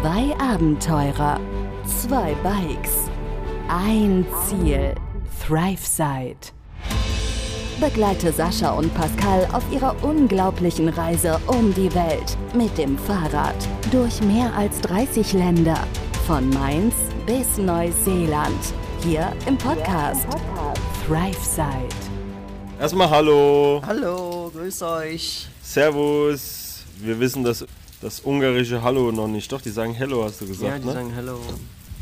Zwei Abenteurer, zwei Bikes, ein Ziel, ThriveSide. Begleite Sascha und Pascal auf ihrer unglaublichen Reise um die Welt mit dem Fahrrad durch mehr als 30 Länder, von Mainz bis Neuseeland, hier im Podcast ThriveSide. Erstmal Hallo, Hallo, grüß euch. Servus. Wir wissen das, das ungarische Hallo noch nicht. Doch, die sagen Hello, hast du gesagt, ja, die ne? sagen Hello.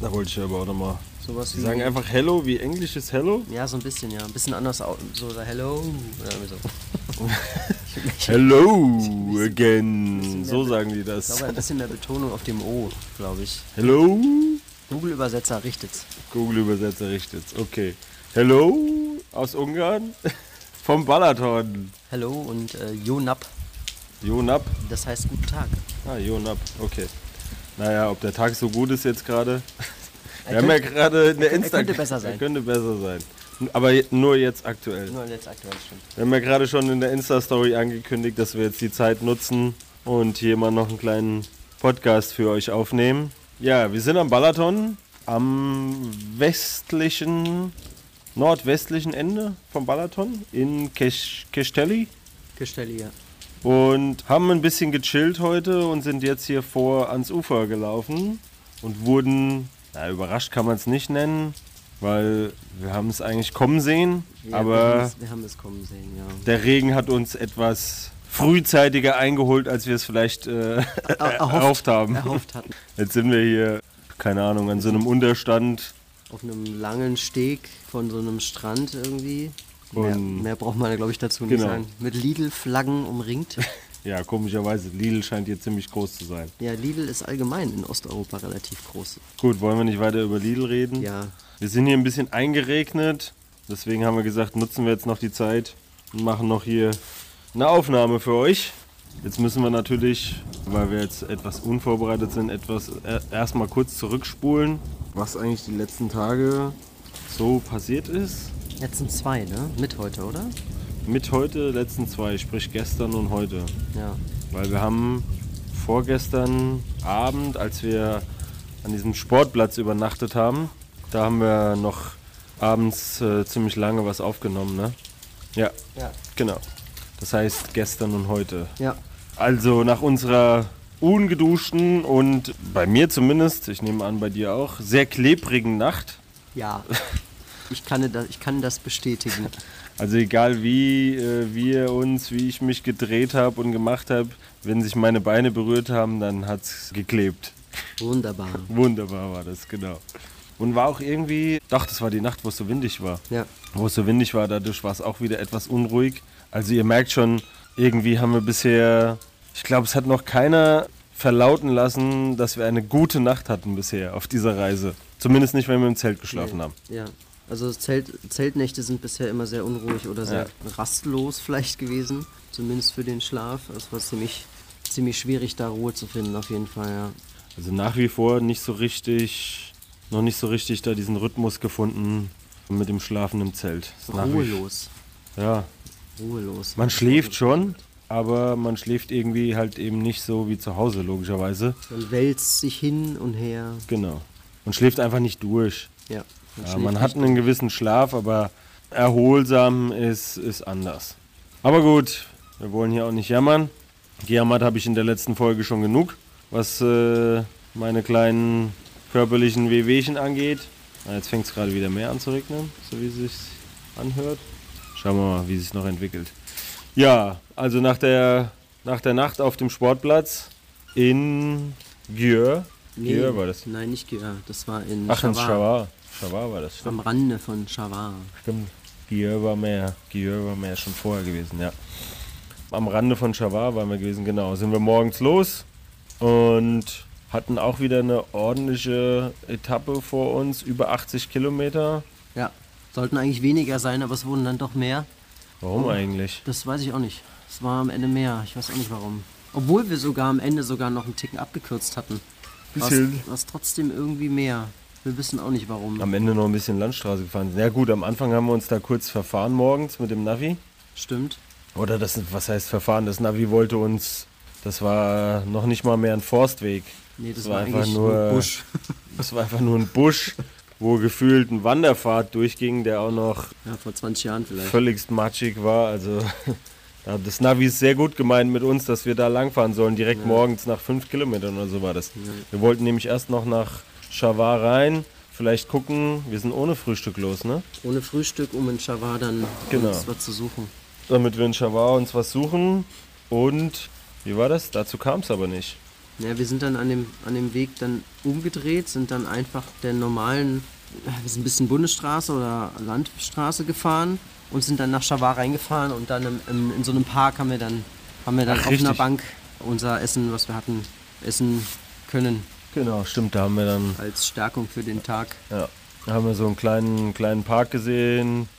da wollte ich aber auch nochmal. Sowas Die sagen einfach Hello, wie englisches Hello. ja, so ein bisschen, ja. Ein bisschen anders. So, oder Hello. Irgendwie so. Hello again. So sagen die Ich das. glaube, ein bisschen mehr Betonung auf dem O, glaube ich. Hello. Google-Übersetzer richtet's. Google-Übersetzer richtet's. Okay. Hello aus Ungarn. Vom Balaton. Hello und äh, Jonap. Jonap. Das heißt guten Tag. Ah, Jonap. Okay. Naja, ob der Tag so gut ist jetzt gerade. Er Wir haben ja könnte- gerade eine er Insta. könnte besser sein. Er könnte besser sein. Aber nur jetzt aktuell. Nur jetzt aktuell stimmt. Wir haben ja gerade schon in der Insta-Story angekündigt, dass wir jetzt die Zeit nutzen und hier mal noch einen kleinen Podcast für euch aufnehmen. Ja, wir sind am Balaton, am westlichen, nordwestlichen Ende vom Balaton in Kestelli Gestelli, ja. Und haben ein bisschen gechillt heute und sind jetzt hier vor ans Ufer gelaufen und wurden, na, überrascht kann man es nicht nennen, weil wir haben es eigentlich kommen sehen, ja wir, aber haben es, wir haben es kommen sehen, ja. der Regen hat uns etwas frühzeitiger eingeholt, als wir es vielleicht äh, Er- erhofft haben. Erhofft hatten. Jetzt sind wir hier, keine Ahnung, an so einem Unterstand. Auf einem langen Steg von so einem Strand irgendwie. Mehr, Und- mehr braucht man, glaube ich, dazu nicht Genau. sagen. Mit Lidl-Flaggen umringt. Ja, komischerweise, Lidl scheint hier ziemlich groß zu sein. Ja, Lidl ist allgemein in Osteuropa relativ groß. Gut, wollen wir nicht weiter über Lidl reden? Ja, Wir sind hier ein bisschen eingeregnet, deswegen haben wir gesagt, nutzen wir jetzt noch die Zeit und machen noch hier eine Aufnahme für euch. Jetzt müssen wir natürlich, weil wir jetzt etwas unvorbereitet sind, etwas äh, erstmal kurz zurückspulen, was eigentlich die letzten Tage so passiert ist. Jetzt sind zwei, ne? Mit heute, oder? Mit heute, letzten zwei, sprich gestern und heute. Ja. Weil wir haben vorgestern Abend, als wir an diesem Sportplatz übernachtet haben, da haben wir noch abends äh, ziemlich lange was aufgenommen, ne? Ja, Ja. genau. Das heißt gestern und heute. Ja. Also nach unserer ungeduschten und bei mir zumindest, ich nehme an bei dir auch, sehr klebrigen Nacht. Ja. Ich kann das, ich kann das bestätigen. Also egal wie äh, wir uns, wie ich mich gedreht habe und gemacht habe, wenn sich meine Beine berührt haben, dann hat es geklebt. Wunderbar. Wunderbar war das, genau. Und war auch irgendwie, doch, das war die Nacht, wo es so windig war. Ja. Wo es so windig war, dadurch war es auch wieder etwas unruhig. Also ihr merkt schon, irgendwie haben wir bisher, ich glaube, es hat noch keiner verlauten lassen, dass wir eine gute Nacht hatten bisher auf dieser Reise. Zumindest nicht, wenn wir im Zelt geschlafen haben. Ja. Also Zelt, Zeltnächte sind bisher immer sehr unruhig oder sehr rastlos vielleicht gewesen. Zumindest für den Schlaf. Es war ziemlich, ziemlich schwierig, da Ruhe zu finden, auf jeden Fall, ja. Also nach wie vor nicht so richtig, noch nicht so richtig da diesen Rhythmus gefunden mit dem Schlafen im Zelt. Ruhelos. Ja, Ruhelos. man schläft schon, aber man schläft irgendwie halt eben nicht so wie zu Hause, logischerweise. Man wälzt sich hin und her. Genau. Man schläft einfach nicht durch. Ja. Ja, man hat einen gewissen Schlaf, aber erholsam ist, ist anders. Aber gut, wir wollen hier auch nicht jammern. Gejammert habe ich in der letzten Folge schon genug, was äh, meine kleinen körperlichen Wehwehchen angeht. Na, jetzt fängt es gerade wieder mehr an zu regnen, so wie es sich anhört. Schauen wir mal, wie es sich noch entwickelt. Ja, also nach der, nach der Nacht auf dem Sportplatz in Györ. Nee, Györ war das. Nein, nicht Györ. Das war in Ach, in Chawar. Schawar war das, stimmt. Am Rande von Chawar. Stimmt. Györ war mehr. Györ war mehr schon vorher gewesen, ja. Am Rande von Chawar waren wir gewesen, genau. Sind wir morgens los und hatten auch wieder eine ordentliche Etappe vor uns, über 80 Kilometer. Ja. Sollten eigentlich weniger sein, aber es wurden dann doch mehr. Warum eigentlich? Das weiß ich auch nicht. Es war am Ende mehr. Ich weiß auch nicht warum. Obwohl wir sogar am Ende sogar noch einen Ticken abgekürzt hatten. Bisschen. was trotzdem irgendwie mehr. Wir wissen auch nicht warum. Am Ende noch ein bisschen Landstraße gefahren sind. Ja gut, am Anfang haben wir uns da kurz verfahren morgens mit dem Navi. Stimmt. Oder das, was heißt verfahren? Das Navi wollte uns, das war noch nicht mal mehr ein Forstweg. Nee, das Es war, war einfach nur- nur Busch. Es war einfach nur ein Busch, wo gefühlt ein Wanderpfad durchging, der auch noch Ja, vor 20 Jahren vielleicht. völligst matschig war. Also das Navi ist sehr gut gemeint mit uns, dass wir da langfahren sollen, direkt morgens nach fünf Kilometern oder so war das. Wir wollten nämlich erst noch nach Chawar rein, vielleicht gucken, wir sind ohne Frühstück los, ne? Ohne Frühstück, um in Chawar dann Genau. uns was zu suchen. Damit wir in Chawar uns was suchen und wie war das? Dazu kam es aber nicht. Ja, wir sind dann an dem, an dem Weg dann umgedreht, sind dann einfach der normalen, äh, wir sind ein bisschen Bundesstraße oder Landstraße gefahren und sind dann nach Chawar reingefahren und dann im, im, in so einem Park haben wir dann, haben wir dann Ach, auf richtig. einer Bank unser Essen, was wir hatten, essen können Genau, stimmt, da haben wir dann als Stärkung für den Tag. Ja, da haben wir so einen kleinen, kleinen Park gesehen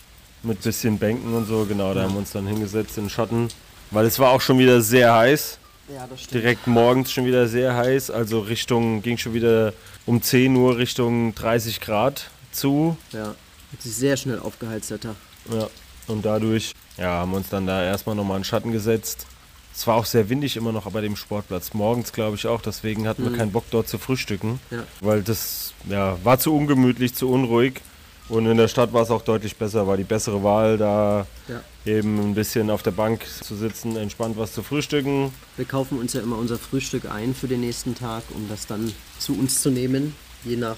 mit bisschen Bänken und so. Genau, da haben wir uns dann hingesetzt in den Schatten. Weil es war auch schon wieder sehr heiß. Ja, das stimmt. Direkt morgens schon wieder sehr heiß. Also Richtung, ging schon wieder um 10 Uhr Richtung 30 Grad zu. Ja, hat sich sehr schnell aufgeheizt der Tag. Ja. Und dadurch ja, haben wir uns dann da erstmal nochmal in den Schatten gesetzt. Es war auch sehr windig immer noch bei dem Sportplatz. Morgens glaube ich auch, deswegen hatten wir keinen Bock dort zu frühstücken. Ja. Weil das ja, war zu ungemütlich, zu unruhig. Und in der Stadt war es auch deutlich besser, war die bessere Wahl, da Ja. eben ein bisschen auf der Bank zu sitzen, entspannt was zu frühstücken. Wir kaufen uns ja immer unser Frühstück ein für den nächsten Tag, um das dann zu uns zu nehmen, je nach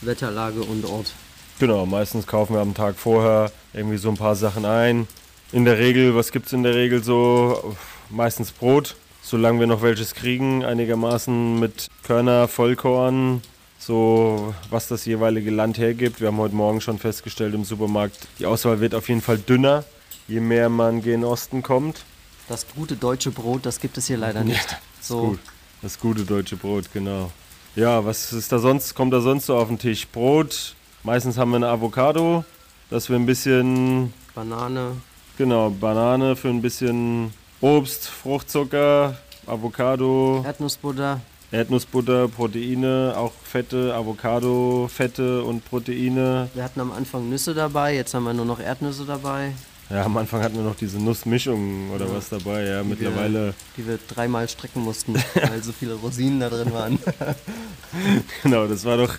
Wetterlage und Ort. Genau, meistens kaufen wir am Tag vorher irgendwie so ein paar Sachen ein. In der Regel, was gibt es in der Regel so? Meistens Brot, solange wir noch welches kriegen, einigermaßen mit Körner, Vollkorn, so was das jeweilige Land hergibt. Wir haben heute Morgen schon festgestellt im Supermarkt, die Auswahl wird auf jeden Fall dünner, je mehr man gen Osten kommt. Das gute deutsche Brot, das gibt es hier leider nicht. So, Gut. Das gute deutsche Brot, genau. Ja, was ist da sonst, kommt da sonst so auf den Tisch? Brot, meistens haben wir eine Avocado, dass wir ein bisschen Banane, Genau, Banane für ein bisschen Obst, Fruchtzucker, Avocado, Erdnussbutter, Erdnussbutter, Proteine, auch Fette, Avocado, Fette und Proteine. wir hatten am Anfang Nüsse dabei, jetzt haben wir nur noch Erdnüsse dabei, Ja, am Anfang hatten wir noch diese Nussmischung oder was dabei. Ja, mittlerweile, die wir dreimal strecken mussten, weil so viele Rosinen da drin waren. genau, das war doch,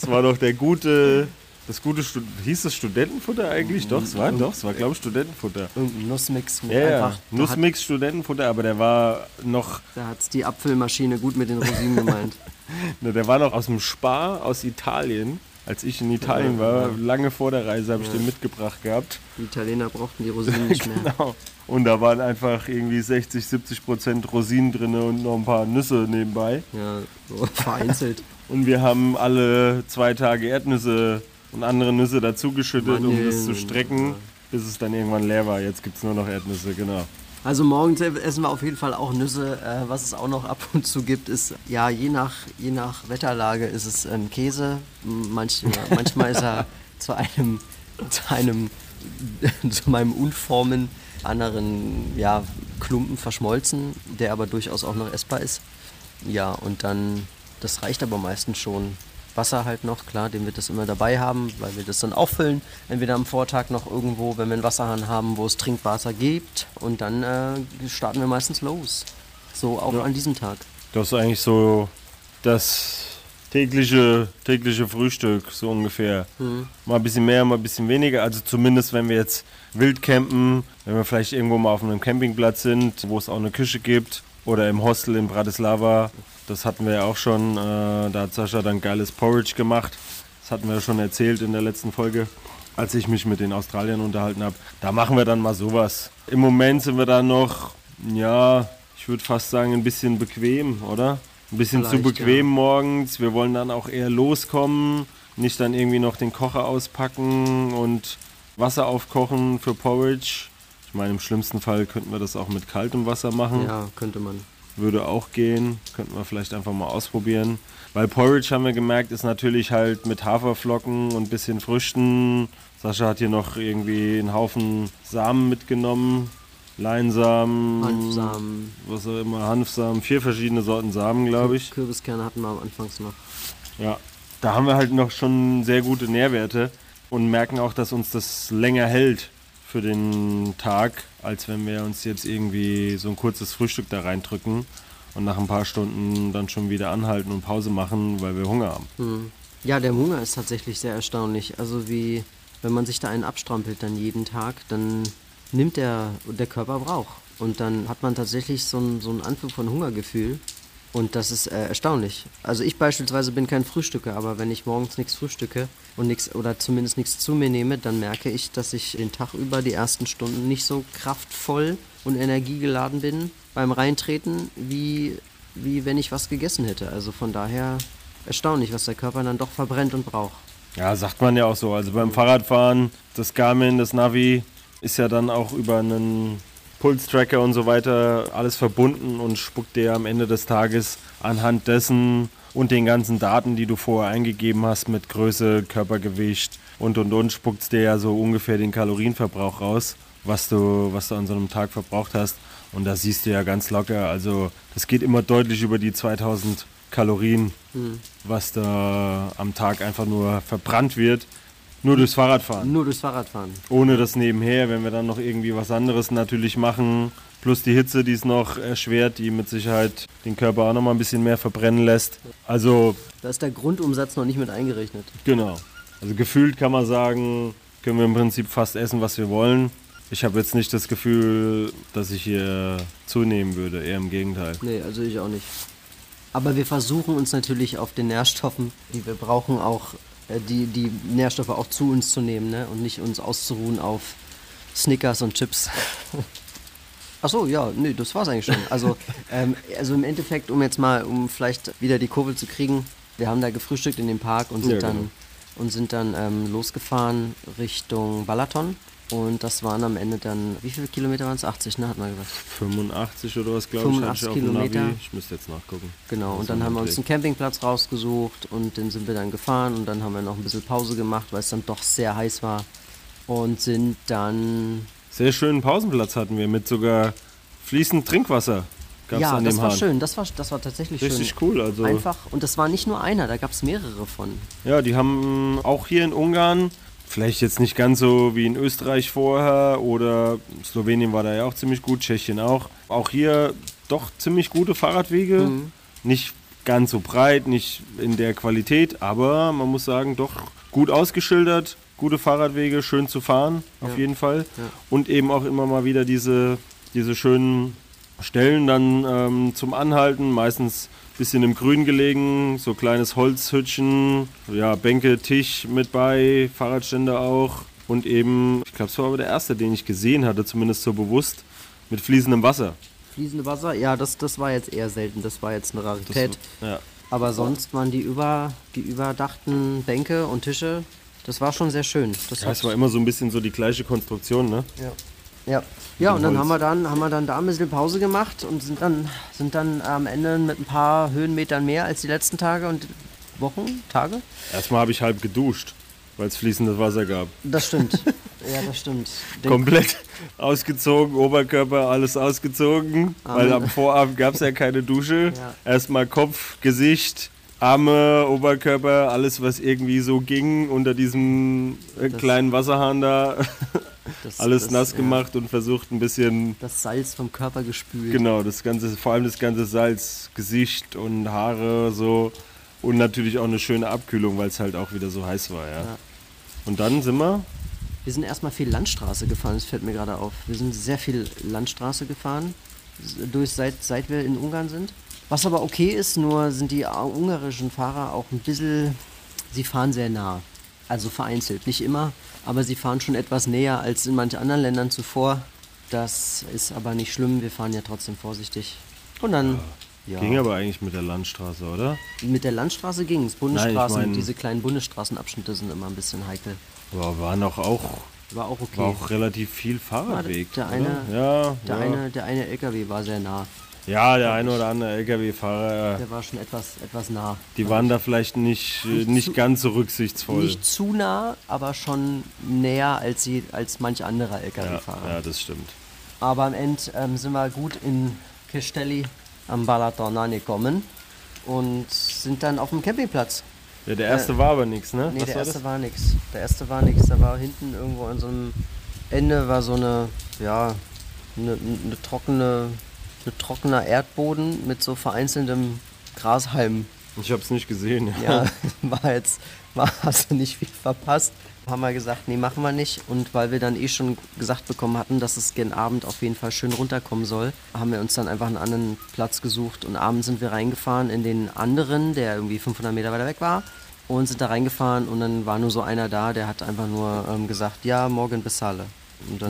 das war doch der gute, das gute, Stu hieß das Studentenfutter eigentlich? Doch, es war, doch, es war glaube ich Studentenfutter. Irgendein Nussmix mit Ja, ja, einfach. Nussmix Studentenfutter, aber der war noch Da hat es die Apfelmaschine gut mit den Rosinen gemeint. Ne, der war noch aus dem Spar aus Italien. Als ich in Italien war, lange vor der Reise, habe ich den mitgebracht gehabt. Die Italiener brauchten die Rosinen nicht mehr. Genau. Und da waren einfach irgendwie 60, 70 Prozent Rosinen drin und noch ein paar Nüsse nebenbei. Ja, so vereinzelt. Und wir haben alle zwei Tage Erdnüsse und andere Nüsse dazugeschüttet, um das zu strecken, bis es dann irgendwann leer war. Jetzt gibt es nur noch Erdnüsse, genau. Also morgens essen wir auf jeden Fall auch Nüsse. Äh, was es auch noch ab und zu gibt, ist, ja, je nach, je nach Wetterlage ist es ähm, Käse. M- Manch, manchmal ist er zu einem, zu einem, zu meinem unformen anderen ja, Klumpen verschmolzen, der aber durchaus auch noch essbar ist. Ja, und dann, das reicht aber meistens schon. Wasser halt noch, klar, den wird das immer dabei haben, weil wir das dann auffüllen. Entweder am Vortag noch irgendwo, wenn wir einen Wasserhahn haben, wo es Trinkwasser gibt. Und dann äh, starten wir meistens los. So auch an diesem Tag. Das ist eigentlich so das tägliche, tägliche Frühstück, so ungefähr. Mal ein bisschen mehr, mal ein bisschen weniger. Also zumindest, wenn wir jetzt wild campen, wenn wir vielleicht irgendwo mal auf einem Campingplatz sind, wo es auch eine Küche gibt. Oder im Hostel in Bratislava. Das hatten wir ja auch schon. Äh, da hat Sascha dann geiles Porridge gemacht. Das hatten wir ja schon erzählt in der letzten Folge, als ich mich mit den Australiern unterhalten habe. Da machen wir dann mal sowas. Im Moment sind wir da noch, ja, ich würde fast sagen, ein bisschen bequem, oder? Ein bisschen zu Vielleicht, bequem ja. morgens. Wir wollen dann auch eher loskommen, nicht dann irgendwie noch den Kocher auspacken und Wasser aufkochen für Porridge. Ich meine, im schlimmsten Fall könnten wir das auch mit kaltem Wasser machen. Ja, könnte man. Würde auch gehen. Könnten wir vielleicht einfach mal ausprobieren. Weil Porridge haben wir gemerkt, ist natürlich halt mit Haferflocken und bisschen Früchten. Sascha hat hier noch irgendwie einen Haufen Samen mitgenommen. Leinsamen, Hanfsamen, was auch immer, Hanfsamen, vier verschiedene Sorten Samen, glaube ich. Kürbiskerne hatten wir am Anfangs noch. Ja, da haben wir halt noch schon sehr gute Nährwerte und merken auch, dass uns das länger hält für den Tag, als wenn wir uns jetzt irgendwie so ein kurzes Frühstück da reindrücken. und nach ein paar Stunden dann schon wieder anhalten und Pause machen, weil wir Hunger haben. Hm. Ja, der Hunger ist tatsächlich sehr erstaunlich. Also wie, wenn man sich da einen abstrampelt dann jeden Tag, dann nimmt der, der Körper Brauch. Und dann hat man tatsächlich so einen, so einen Anflug von Hungergefühl. Und das ist äh, erstaunlich. Also ich beispielsweise bin kein Frühstücker, aber wenn ich morgens nichts frühstücke und nichts oder zumindest nichts zu mir nehme, dann merke ich, dass ich den Tag über die ersten Stunden nicht so kraftvoll und energiegeladen bin beim Reintreten, wie, wie wenn ich was gegessen hätte. Also von daher erstaunlich, was der Körper dann doch verbrennt und braucht. Ja, sagt man ja auch so. Also beim Fahrradfahren, das Garmin, das Navi ist ja dann auch über einen Pulstracker und so weiter alles verbunden und spuckt dir am Ende des Tages anhand dessen und den ganzen Daten, die du vorher eingegeben hast mit Größe, Körpergewicht und und und, spuckt dir ja so ungefähr den Kalorienverbrauch raus, was du, was du an so einem Tag verbraucht hast. Und da siehst du ja ganz locker, also das geht immer deutlich über die 2000 Kalorien, mhm. was da am Tag einfach nur verbrannt wird. Nur durchs Fahrradfahren. Nur durchs Fahrradfahren. Ohne das nebenher, wenn wir dann noch irgendwie was anderes natürlich machen. Plus die Hitze, die es noch erschwert, die mit Sicherheit den Körper auch noch mal ein bisschen mehr verbrennen lässt. Also. Da ist der Grundumsatz noch nicht mit eingerechnet. Genau. Also gefühlt kann man sagen, können wir im Prinzip fast essen, was wir wollen. Ich habe jetzt nicht das Gefühl, dass ich hier zunehmen würde, eher im Gegenteil. Nee, also ich auch nicht. Aber wir versuchen uns natürlich auf den Nährstoffen, die wir brauchen, auch die, die Nährstoffe auch zu uns zu nehmen ne? und nicht uns auszuruhen auf Snickers und Chips. Achso, ja, nee, das war's eigentlich schon. Also, ähm, also im Endeffekt, um jetzt mal, um vielleicht wieder die Kurve zu kriegen, wir haben da gefrühstückt in dem Park und sind ja, genau. dann, und sind dann ähm, losgefahren Richtung Balaton. Und das waren am Ende dann, wie viele Kilometer waren es? 80, ne, hat man gesagt. 85 oder was, glaube ich. 85 Kilometer. Ich müsste jetzt nachgucken. Genau, und dann haben wir uns einen Campingplatz rausgesucht und den sind wir dann gefahren und dann haben wir noch ein bisschen Pause gemacht, weil es dann doch sehr heiß war. Und sind dann. Sehr schönen Pausenplatz hatten wir mit sogar fließend Trinkwasser. Gab's ja, an dem das war Hahn. schön. Das war, das war tatsächlich Richtig schön. cool. Also Einfach. Und das war nicht nur einer, da gab es mehrere von. Ja, die haben auch hier in Ungarn Vielleicht jetzt nicht ganz so wie in Österreich vorher oder Slowenien war da ja auch ziemlich gut, Tschechien auch. Auch hier doch ziemlich gute Fahrradwege. Mhm. Nicht ganz so breit, nicht in der Qualität, aber man muss sagen, doch gut ausgeschildert, gute Fahrradwege, schön zu fahren, auf ja. jeden Fall. Ja. Und eben auch immer mal wieder diese, diese schönen Stellen dann ähm, zum Anhalten, meistens bisschen im Grün gelegen, so kleines Holzhütchen, ja, Bänke, Tisch mit bei, Fahrradständer auch und eben, ich glaube, es war aber der erste, den ich gesehen hatte, zumindest so bewusst, mit fließendem Wasser. Fließende Wasser, ja, das, das war jetzt eher selten, das war jetzt eine Rarität. Das, ja. Aber sonst waren die, über, die überdachten Bänke und Tische, das war schon sehr schön. Das ja, es war immer so ein bisschen so die gleiche Konstruktion, ne? Ja. Ja, ja und dann haben wir dann haben wir dann da ein bisschen Pause gemacht und sind dann sind dann am Ende mit ein paar Höhenmetern mehr als die letzten Tage und Wochen, Tage. Erstmal habe ich halb geduscht, weil es fließendes Wasser gab. Das stimmt. ja, das stimmt. Den Komplett ausgezogen, Oberkörper, alles ausgezogen, Amen. weil am Vorabend gab es ja keine Dusche. Ja. Erstmal Kopf, Gesicht, Arme, Oberkörper, alles was irgendwie so ging unter diesem äh, kleinen Wasserhahn da. Das, alles das, nass gemacht ja. und versucht ein bisschen. Das Salz vom Körper gespült. Genau, das ganze, vor allem das ganze Salz, Gesicht und Haare so. Und natürlich auch eine schöne Abkühlung, weil es halt auch wieder so heiß war, ja. ja. Und dann sind wir. Wir sind erstmal viel Landstraße gefahren, das fällt mir gerade auf. Wir sind sehr viel Landstraße gefahren, durch, seit, seit wir in Ungarn sind. Was aber okay ist, nur sind die ungarischen Fahrer auch ein bisschen, sie fahren sehr nah. Also vereinzelt, nicht immer, aber sie fahren schon etwas näher als in manchen anderen Ländern zuvor. Das ist aber nicht schlimm, wir fahren ja trotzdem vorsichtig. Und dann. Ja. Ging aber eigentlich mit der Landstraße, oder? Mit der Landstraße ging es. Bundesstraßen, Nein, ich mein, diese kleinen Bundesstraßenabschnitte sind immer ein bisschen heikel. Aber war noch auch. War auch okay. War auch relativ viel Fahrradweg. Der, eine, ja, der, ja. Eine, der eine LKW war sehr nah. Ja, der eine oder andere LKW-Fahrer. Der war schon etwas, etwas nah. Die waren da vielleicht nicht, nicht, nicht zu, ganz so rücksichtsvoll. Nicht zu nah, aber schon näher als, sie, als manch anderer LKW-Fahrer. Ja, ja, das stimmt. Aber am Ende ähm, sind wir gut in Kestelli am Balaton angekommen und sind dann auf dem Campingplatz. Ja, der erste äh, war aber nichts, ne? Nee, Was der erste das? war nichts. Der erste war nichts. Da war hinten irgendwo an so einem Ende war so eine, ja, eine, eine trockene ein trockener Erdboden mit so vereinzeltem Grashalm. Ich habe es nicht gesehen. Ja, war jetzt, war, hast du nicht viel verpasst. Haben wir gesagt, nee, machen wir nicht. Und weil wir dann eh schon gesagt bekommen hatten, dass es gen Abend auf jeden Fall schön runterkommen soll, haben wir uns dann einfach einen anderen Platz gesucht. Und abends sind wir reingefahren in den anderen, der irgendwie 500 Meter weiter weg war. Und sind da reingefahren und dann war nur so einer da, der hat einfach nur ähm, gesagt, ja, morgen. Und dann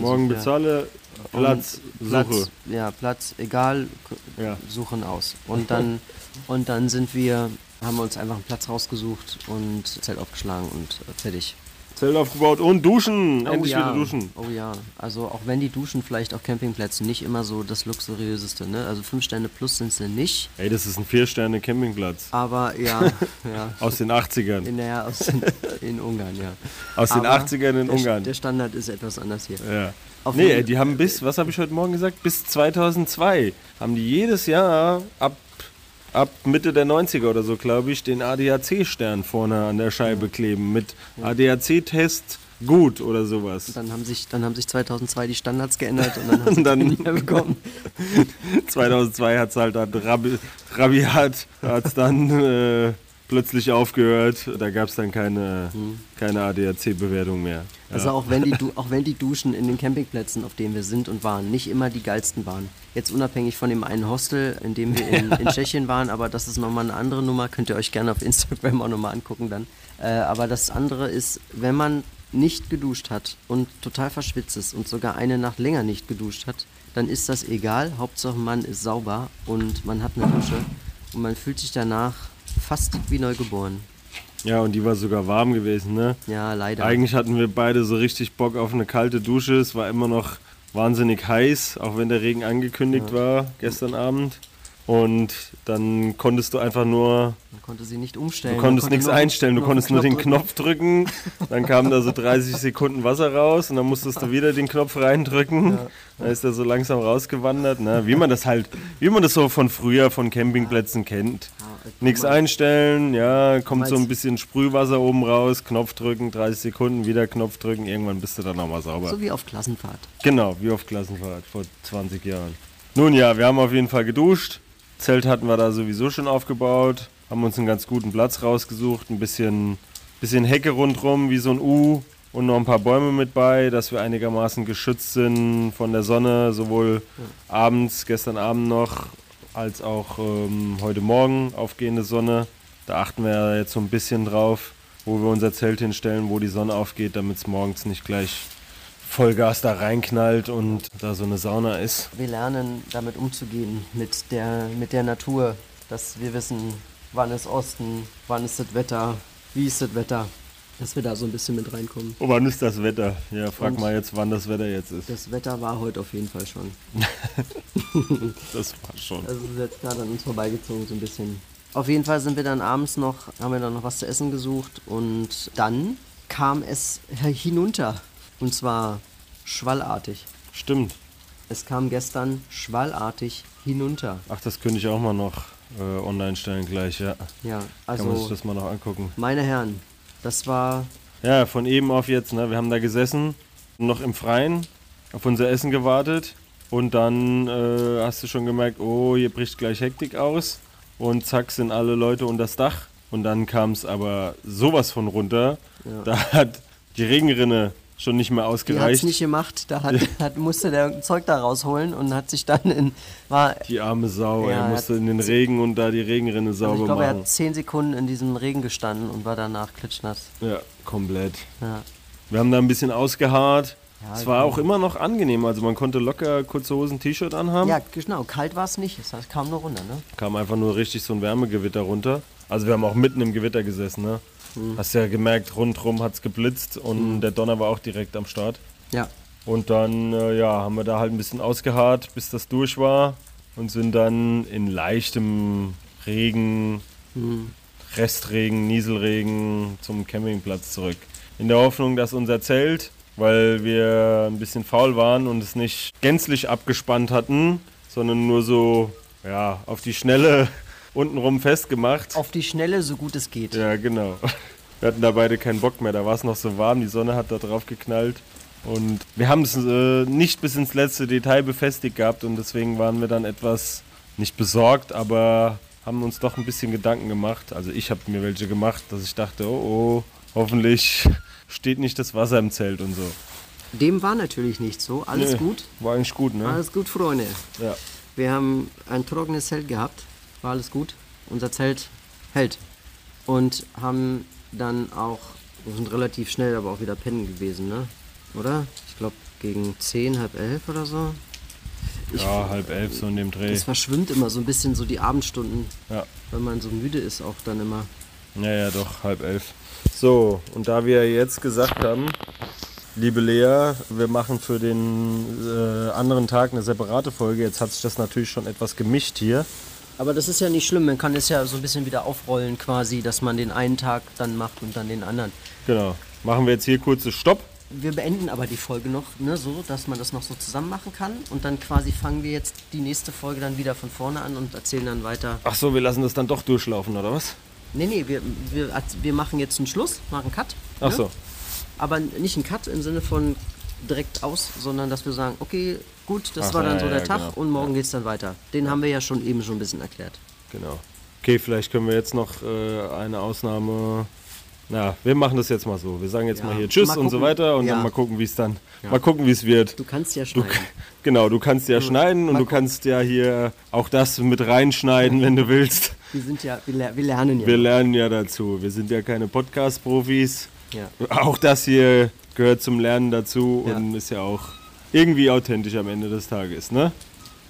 Morgen bezahle, Platz, und Suche. Platz, ja, Platz, egal, Ja. suchen aus. Und dann, und dann sind wir, haben wir uns einfach einen Platz rausgesucht und Zelt aufgeschlagen und äh, fertig. Zelt aufgebaut und duschen. Endlich ja. wieder duschen. Oh ja, also auch wenn die Duschen vielleicht auf Campingplätzen nicht immer so das luxuriöseste, ne? Also fünf Sterne plus sind sie nicht, Ey, das ist ein Vier-Sterne-Campingplatz. aber ja, ja. Aus den 80ern. In, der, aus den, in Ungarn, ja. Aus den Aber 80ern in der, Ungarn. Der Standard ist etwas anders hier. Ja. Auf Nee, die haben bis, was habe ich heute Morgen gesagt? Bis 2002 haben die jedes Jahr ab, ab Mitte der 90er oder so, glaube ich, den ADAC-Stern vorne an der Scheibe kleben mit ADAC-Test gut oder sowas. Dann haben, sich, dann haben sich 2002 die Standards geändert und dann haben sie Und dann- mehr bekommen. 2002 hat es halt dann Rabi, Rabiat hat's dann äh, plötzlich aufgehört. Da gab es dann keine, keine ADAC-Bewertung mehr. Also auch wenn, die, Du- auch wenn die Duschen in den Campingplätzen, auf denen wir sind und waren, nicht immer die geilsten waren. Jetzt unabhängig von dem einen Hostel, in dem wir in, in Tschechien waren, aber das ist nochmal eine andere Nummer, könnt ihr euch gerne auf Instagram auch nochmal angucken dann. Äh, aber das andere ist, wenn man nicht geduscht hat und total verschwitzt ist und sogar eine Nacht länger nicht geduscht hat, dann ist das egal. Hauptsache man ist sauber und man hat eine Dusche und man fühlt sich danach fast wie neugeboren. Ja, und die war sogar warm gewesen, ne? Ja, leider. Eigentlich hatten wir beide so richtig Bock auf eine kalte Dusche. Es war immer noch wahnsinnig heiß, auch wenn der Regen angekündigt war gestern Abend. Und dann konntest du einfach nur, Man konnte sie nicht umstellen. du konntest konnte nichts einstellen, du konntest nur den drücken. Knopf drücken. Dann kam da so 30 Sekunden Wasser raus und dann musstest du wieder den Knopf reindrücken. Dann ist er so langsam rausgewandert. Ne? Wie man das halt, wie man das so von früher von Campingplätzen kennt. Ja, Nichts einstellen, ja, kommt so ein bisschen Sprühwasser oben raus, Knopf drücken, 30 Sekunden, wieder Knopf drücken, irgendwann bist du dann nochmal sauber. So wie auf Klassenfahrt. Genau, wie auf Klassenfahrt vor 20 Jahren. Nun ja, wir haben auf jeden Fall geduscht. Zelt hatten wir da sowieso schon aufgebaut, haben uns einen ganz guten Platz rausgesucht, ein bisschen, bisschen Hecke rundrum, wie so ein U und noch ein paar Bäume mit bei, dass wir einigermaßen geschützt sind von der Sonne, sowohl abends, gestern Abend noch, als auch ähm, heute Morgen aufgehende Sonne. Da achten wir ja jetzt so ein bisschen drauf, wo wir unser Zelt hinstellen, wo die Sonne aufgeht, damit es morgens nicht gleich Vollgas da reinknallt und da so eine Sauna ist. Wir lernen damit umzugehen, mit der, mit der Natur, dass wir wissen, wann ist Osten, wann ist das Wetter, wie ist das Wetter, dass wir da so ein bisschen mit reinkommen. Oh, wann ist das Wetter? Ja, frag Und- mal jetzt, wann das Wetter jetzt ist. Das Wetter war heute auf jeden Fall schon. Das war schon. Also es ist jetzt gerade an uns vorbeigezogen so ein bisschen. Auf jeden Fall sind wir dann abends noch, haben wir dann noch was zu essen gesucht und dann kam es hinunter. Und zwar schwallartig. Stimmt. Es kam gestern schwallartig hinunter. Ach, das könnte ich auch mal noch äh, online stellen gleich, ja. Ja, Kann man sich also das mal noch angucken. meine Herren, das war Ja, von eben auf jetzt, ne? Wir haben da gesessen, noch im Freien, auf unser Essen gewartet und dann äh, hast du schon gemerkt, oh, hier bricht gleich Hektik aus und zack sind alle Leute unter das Dach und dann kam es aber sowas von runter, Ja. da hat die Regenrinne schon nicht mehr Die hat es ausgereicht. nicht gemacht. Da hat, hat, musste der irgendein Zeug da rausholen und hat sich dann in. War, Die arme Sau, Ja, er musste in den Regen und da die Regenrinne also sauber ich glaube, er machen. hat zehn Sekunden in diesem Regen gestanden und war danach klitschnass. Ja, komplett. Ja. Wir haben da ein bisschen ausgeharrt. Ja, es war genau. auch immer noch angenehm. Also man konnte locker kurze Hosen, T-Shirt anhaben. ja, genau. Kalt war es nicht. Es kam nur runter, ne? Kam einfach nur richtig so ein Wärmegewitter runter. Also wir haben auch mitten im Gewitter gesessen, ne? Mhm. Hast ja gemerkt, rundrum hat es geblitzt und der Donner war auch direkt am Start. Ja. Und dann, äh, ja, haben wir da halt ein bisschen ausgeharrt, bis das durch war und sind dann in leichtem Regen, Mhm. Restregen, Nieselregen zum Campingplatz zurück. In der Hoffnung, dass unser Zelt, weil wir ein bisschen faul waren und es nicht gänzlich abgespannt hatten, sondern nur so, ja, auf die Schnelle untenrum festgemacht. Auf die Schnelle, so gut es geht. Ja, genau. Wir hatten da beide keinen Bock mehr. Da war es noch so warm, die Sonne hat da drauf geknallt. Und wir haben es äh, nicht bis ins letzte Detail befestigt gehabt und deswegen waren wir dann etwas nicht besorgt, aber haben uns doch ein bisschen Gedanken gemacht. Also ich habe mir welche gemacht, dass ich dachte, oh, oh, hoffentlich steht nicht das Wasser im Zelt und so. Dem war natürlich nicht so. Alles Nee, gut. War eigentlich gut, ne? Alles gut, Freunde. Ja. Wir haben ein trockenes Zelt gehabt. War alles gut. Unser Zelt hält. Und haben dann auch, wir sind relativ schnell aber auch wieder pennen gewesen, ne? Oder? Ich glaube gegen 10, halb elf oder so. Ich, ja, halb elf so in dem Dreh. Das verschwimmt immer so ein bisschen so die Abendstunden, Ja. wenn man so müde ist auch dann immer. Ja, ja, doch, halb elf. So, und da wir jetzt gesagt haben, liebe Lea, wir machen für den äh, anderen Tag eine separate Folge, jetzt hat sich das natürlich schon etwas gemischt hier. Aber das ist ja nicht schlimm, man kann es ja so ein bisschen wieder aufrollen quasi, dass man den einen Tag dann macht und dann den anderen. Genau. Machen wir jetzt hier kurze Stopp. Wir beenden aber die Folge noch, ne, so, dass man das noch so zusammen machen kann. Und dann quasi fangen wir jetzt die nächste Folge dann wieder von vorne an und erzählen dann weiter. Ach so, wir lassen das dann doch durchlaufen, oder was? Nee, nee, wir, wir, wir machen jetzt einen Schluss, machen einen Cut. Ach ne? so. Aber nicht einen Cut im Sinne von direkt aus, sondern dass wir sagen, okay, gut, das Ach, war dann ja, so der ja, Tag genau. und morgen geht's dann weiter. Den haben wir ja schon eben schon ein bisschen erklärt. Genau. Okay, vielleicht können wir jetzt noch äh, eine Ausnahme. Na, wir machen das jetzt mal so. Wir sagen jetzt Ja. mal hier Tschüss Mal und so weiter und Ja. dann mal gucken, wie es dann. Ja. Mal gucken, wie es wird. Du kannst ja Du, schneiden. genau, du kannst ja schneiden und Mal du gucken. kannst ja hier auch das mit reinschneiden, wenn du willst. Wir sind ja, wir, wir lernen ja. Wir lernen ja dazu. Wir sind ja keine Podcast-Profis. ja. Auch das hier gehört zum Lernen dazu Ja. und ist ja auch irgendwie authentisch am Ende des Tages, ne?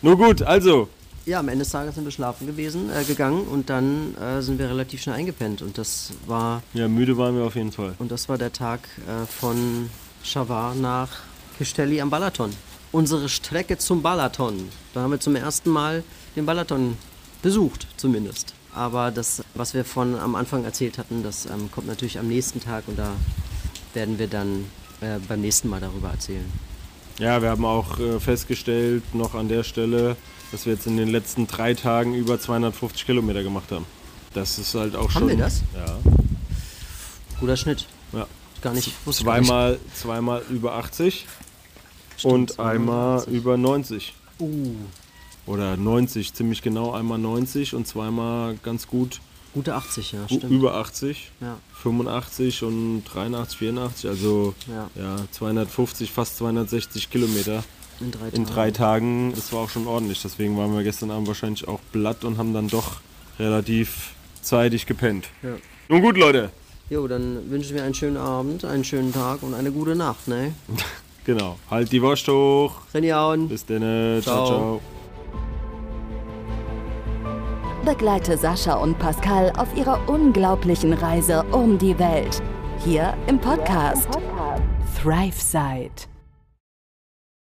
Nur gut, also, Ja, am Ende des Tages sind wir schlafen gewesen, äh, gegangen und dann äh, sind wir relativ schnell eingepennt und das war ja, müde waren wir auf jeden Fall. und das war der Tag äh, von Shavar nach Kistelli am Balaton. Unsere Strecke zum Balaton. Da haben wir zum ersten Mal den Balaton besucht, zumindest. Aber das, was wir von am Anfang erzählt hatten, das ähm, kommt natürlich am nächsten Tag und da werden wir dann äh, beim nächsten Mal darüber erzählen. Ja, wir haben auch äh, festgestellt, noch an der Stelle, dass wir jetzt in den letzten drei Tagen über 250 Kilometer gemacht haben. Das ist halt auch Haben schon. wir das? Ja. Guter Schnitt. ja. Gar nicht. wusste gar nicht. Zweimal, zweimal über 80 Stimmt, und zweimal einmal 80. über 90. Uh, Oder 90, ziemlich genau einmal 90 und zweimal ganz gut gute 80, ja, stimmt. über 80. Ja, 85 und 83, 84, also ja, ja, 250, fast 260 Kilometer in drei in Tagen. drei Tagen. Das war auch schon ordentlich. Deswegen waren wir gestern Abend wahrscheinlich auch blatt und haben dann doch relativ zeitig gepennt. Ja. Nun gut, Leute. Jo, dann wünschen wir einen schönen Abend, einen schönen Tag und eine gute Nacht, ne? Genau. Halt die Wurst hoch. Reniauen. Bis dann. Ciao, Ciao. ciao. Begleite Sascha und Pascal auf ihrer unglaublichen Reise um die Welt. Hier im Podcast ThriveSide.